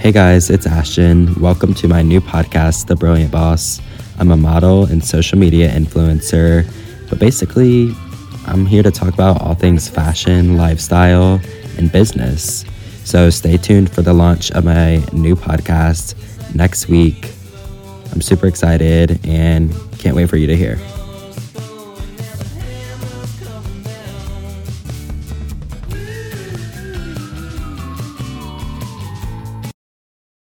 Hey guys, it's Ashton. Welcome to my new podcast, The Brilliant Boss. I'm a model and social media influencer, but basically, I'm here to talk about all things fashion, lifestyle, and business. So stay tuned for the launch of my new podcast next week. I'm super excited and can't wait for you to hear.